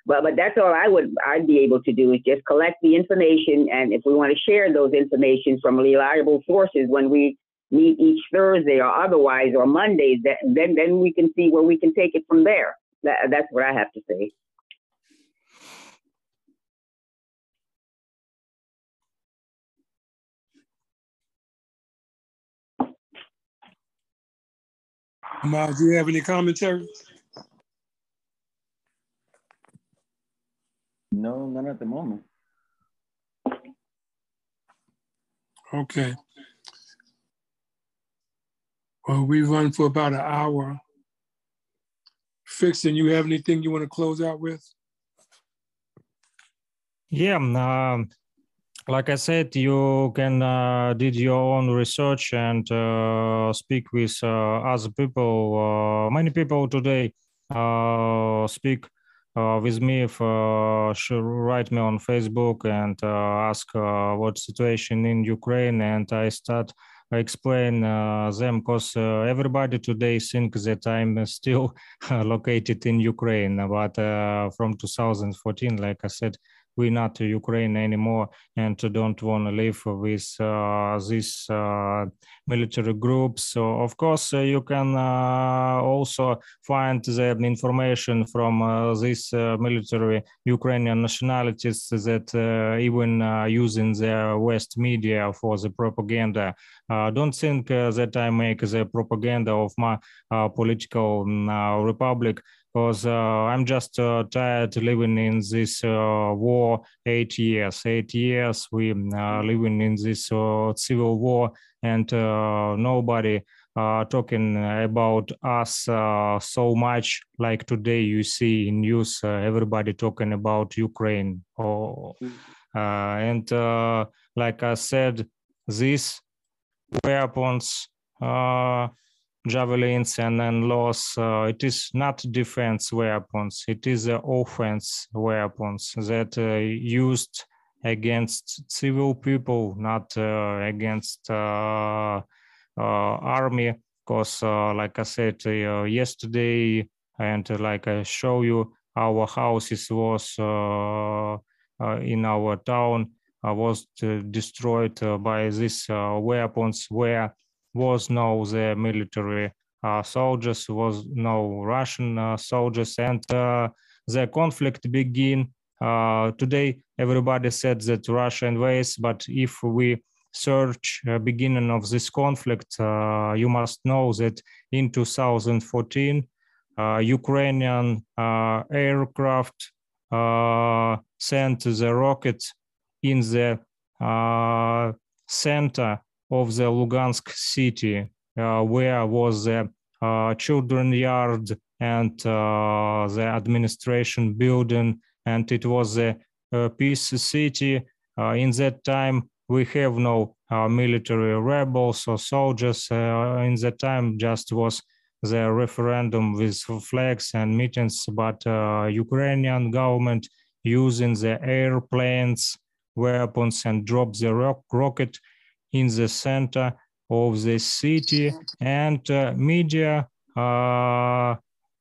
But, but that's all I would I'd be able to do is just collect the information, and if we want to share those information from reliable sources when we meet each Thursday or otherwise or Mondays, then then we can see where we can take it from there. That, that's what I have to say. Miles, do you have any commentary? No, none at the moment. Okay. Well, we run for about an hour. Frickson, you have anything you want to close out with? Yeah, um, like I said, you can uh, did your own research and uh, speak with uh, other people. Uh, many people today uh, speak uh, with me if write me on Facebook and ask what situation in Ukraine, and I start explain them because everybody today thinks that I'm still located in Ukraine, but from 2014, like I said we're not Ukraine anymore and don't want to live with uh, these uh, military groups. So of course uh, you can uh, also find the information from uh, these uh, military Ukrainian nationalities that even using the West media for the propaganda. don't think that I make the propaganda of my political mm, republic because uh, I'm just uh, tired living in this uh, war eight years. Eight years we are living in this uh, civil war, and uh, nobody talking about us so much like today. You see in news everybody talking about Ukraine. Or, and like I said, these weapons javelins and NLAWs. Uh, it is not defense weapons. It is uh, offense weapons that uh, used against civil people, not uh, against uh, uh, army. Because, like I said yesterday, and like I show you, our houses was in our town was destroyed by these weapons where was no the military uh, soldiers, was no Russian uh, soldiers, and uh, the conflict begin. today, everybody said that Russia invades, but if we search uh, beginning of this conflict, uh, you must know that in 2014, uh, Ukrainian aircraft sent the rocket in the center of the Lugansk city, uh, where was the uh, children yard and uh, the administration building, and it was a, a peace city. in that time, we have no military rebels or soldiers. in that time, just was the referendum with flags and meetings, but uh, Ukrainian government using the airplanes, weapons, and drop the rock rocket in the center of the city and uh, media uh,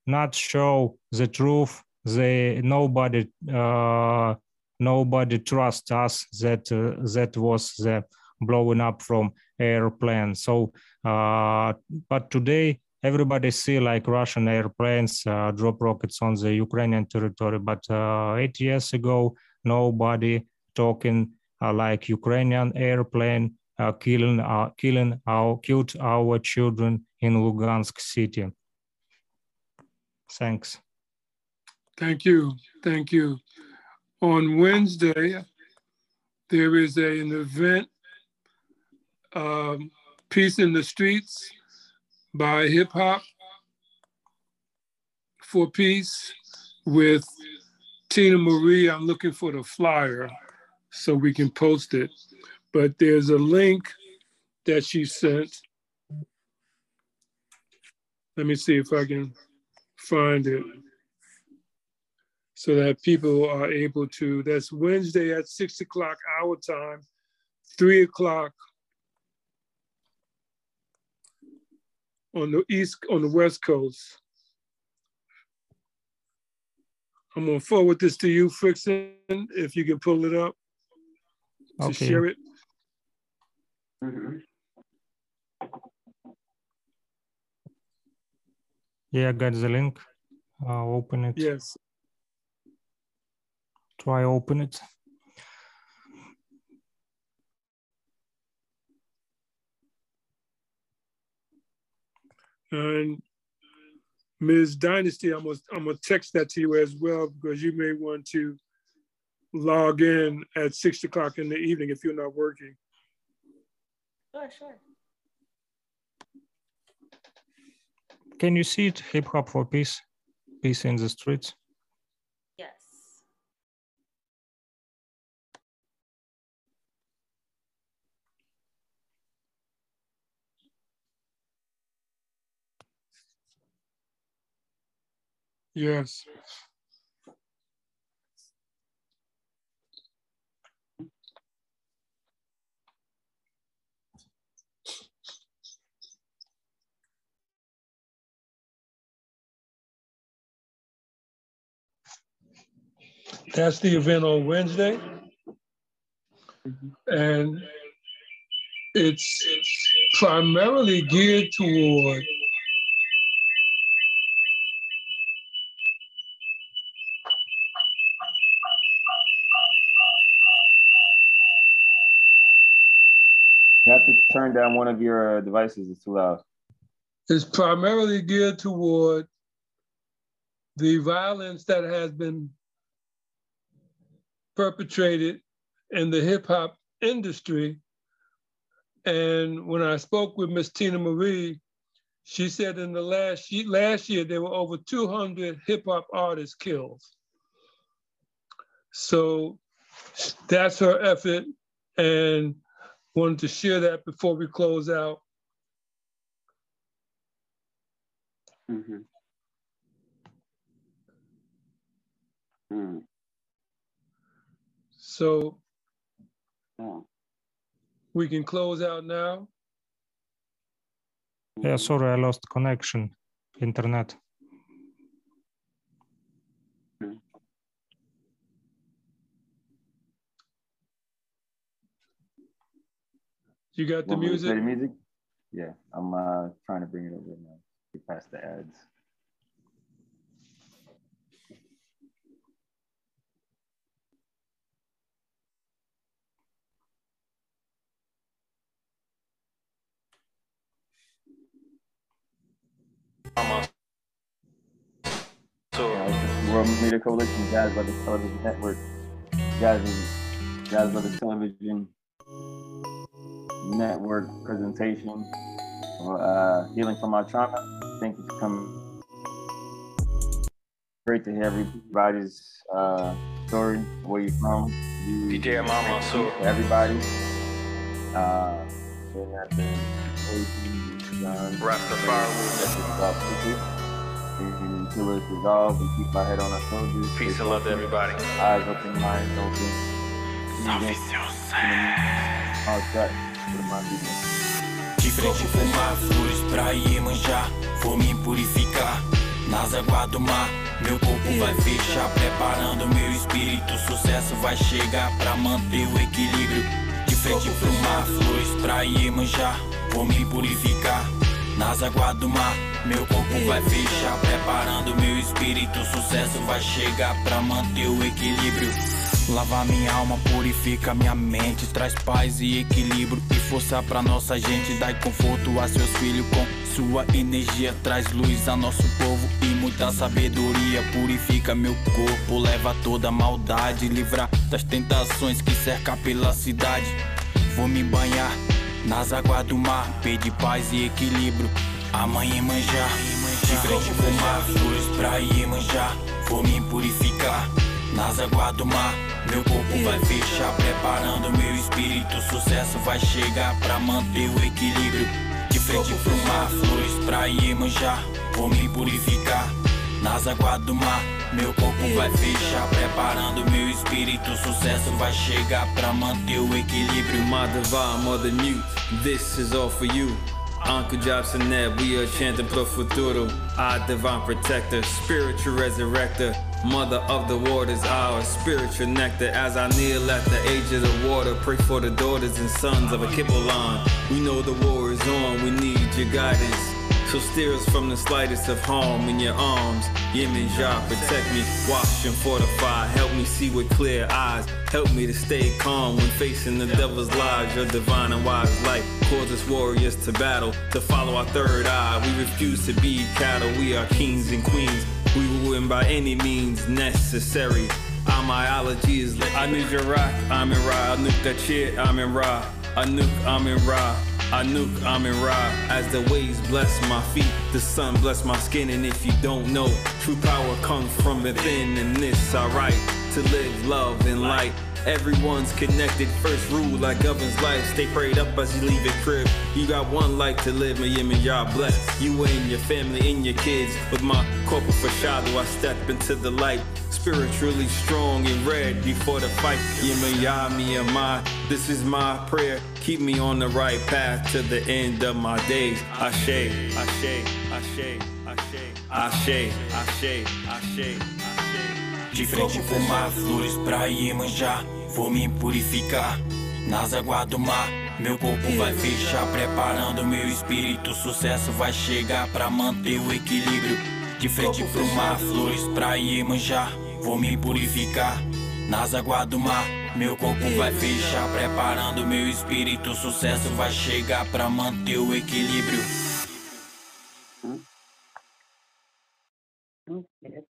not show the truth. They nobody uh, nobody trust us that uh, that was the blowing up from airplane. So uh, but today everybody see like russian airplanes uh, drop rockets on the ukrainian territory. But eight years ago nobody talking like ukrainian airplane uh, killing, uh, killing our, killed our children in Lugansk city. Thanks. Thank you. Thank you. On Wednesday, there is a, an event, um, Peace in the Streets by Hip Hop for Peace with Tina Marie. I'm looking for the flyer so we can post it but there's a link that she sent. Let me see if I can find it so that people are able to. That's Wednesday at six o'clock our time, three o'clock on the east on the west coast. I'm gonna forward this to you, Frickson, if you can pull it up to okay. share it. Mm-hmm. Yeah, got the link. Uh, open it. Yes. Try open it. And Ms. Dynasty, I'm gonna, I'm gonna text that to you as well because you may want to log in at six o'clock in the evening if you're not working. Sure, sure. Can you see it? Hip hop for peace, peace in the streets. Yes. Yes. That's the event on Wednesday. And it's primarily geared toward You have to turn down one of your uh, devices. It's too loud. is primarily geared toward the violence that has been perpetrated in the hip hop industry. And when I spoke with Miss Tina Marie, she said in the last year, last year there were over 200 hip hop artists killed. So that's her effort, and wanted to share that before we close out. Mhm. Mm. So we can close out now. Yeah, sorry, I lost connection, internet. You got the Want me to play music? the music? Yeah, I'm uh, trying to bring it over now. Get past the ads. Yeah, this is World Media Coalition, Jazz Brothers Television Network, Jazz, Jazz Brothers Television Network presentation, uh, Healing from Our Trauma. Thank you for coming. Great to hear everybody's uh, story, where you're from. You- DJ Mansour. to everybody. Uh, and the Rastafari we keep our head on shoulders. Peace and love to everybody. Eyes open, minds open. All my people. De frente fumar, flores pra Iemanjá Vou me purificar nas águas do mar. Meu corpo vai fechar, preparando meu espírito. Sucesso vai chegar pra manter o equilíbrio. De frente pro mar, flores pra Iemanjá Vou me purificar nas águas do mar Meu corpo vai fechar, preparando meu espírito. Sucesso vai chegar pra manter o equilíbrio. Lava minha alma, purifica minha mente, traz paz e equilíbrio e força pra nossa gente, dai conforto a seus filhos com sua energia, traz luz a nosso povo e muita sabedoria, purifica meu corpo, leva toda maldade, livra das tentações que cerca pela cidade. Vou me banhar nas águas do mar, pedir paz e equilíbrio. Amanhã manjar, de frente fumar, flores pra Iemanjá, vou me purificar nas águas do mar. Meu corpo vai fechar, preparando meu espírito. Sucesso vai chegar pra manter o equilíbrio. De frente pro mar, flores pra Iemanjá, vou me purificar nas águas do mar. Meu corpo vai fechar, preparando meu espírito. Sucesso vai chegar pra manter o equilíbrio. Divine mother mute, this is all for you. Uncle Jobson we are chanting pro futuro. Our divine protector, spiritual resurrector. Mother of the waters, our spiritual nectar. As I kneel at the edge of the water, pray for the daughters and sons of a Kippalan. We know the war is on, we need your guidance. So steer us from the slightest of harm in your arms. Yemanjá, protect me, wash and fortify. Help me see with clear eyes. Help me to stay calm when facing the devil's lies. Your divine and wise light causes warriors to battle, to follow our third eye. We refuse to be cattle, we are kings and queens. We will win by any means necessary. Our myology is like Anuk Jarak, I'm in Ra, Anuk Dachir, I'm in Ra, Anuk, I'm in Ra. I'm in Ra. As the waves bless my feet, the sun bless my skin. And if you don't know, true power comes from within. And this, alright, to live, love, and light. Everyone's connected. First rule that governs life. Stay prayed up as you leave your crib. You got one life to live, Yemanjá bless you and your family and your kids. With my corporate foreshadow, I step into the light. Spiritually strong and ready for the fight. Yemanjá, me and my. This is my prayer. Keep me on the right path to the end of my days. Ashe, Ashe, Ashe, Ashe, Ashe, Ashe, Ashe, Ashe. De frente pro mar, flores pra Iemanjá Vou me purificar nas águas do mar meu corpo vai fechar, preparando meu espírito. Sucesso vai chegar pra manter o equilíbrio. De frente pro mar, flores pra Iemanjá. Vou me purificar nas águas do mar. Meu corpo vai fechar, preparando meu espírito. Sucesso vai chegar pra manter o equilíbrio. Hum? Hum, é.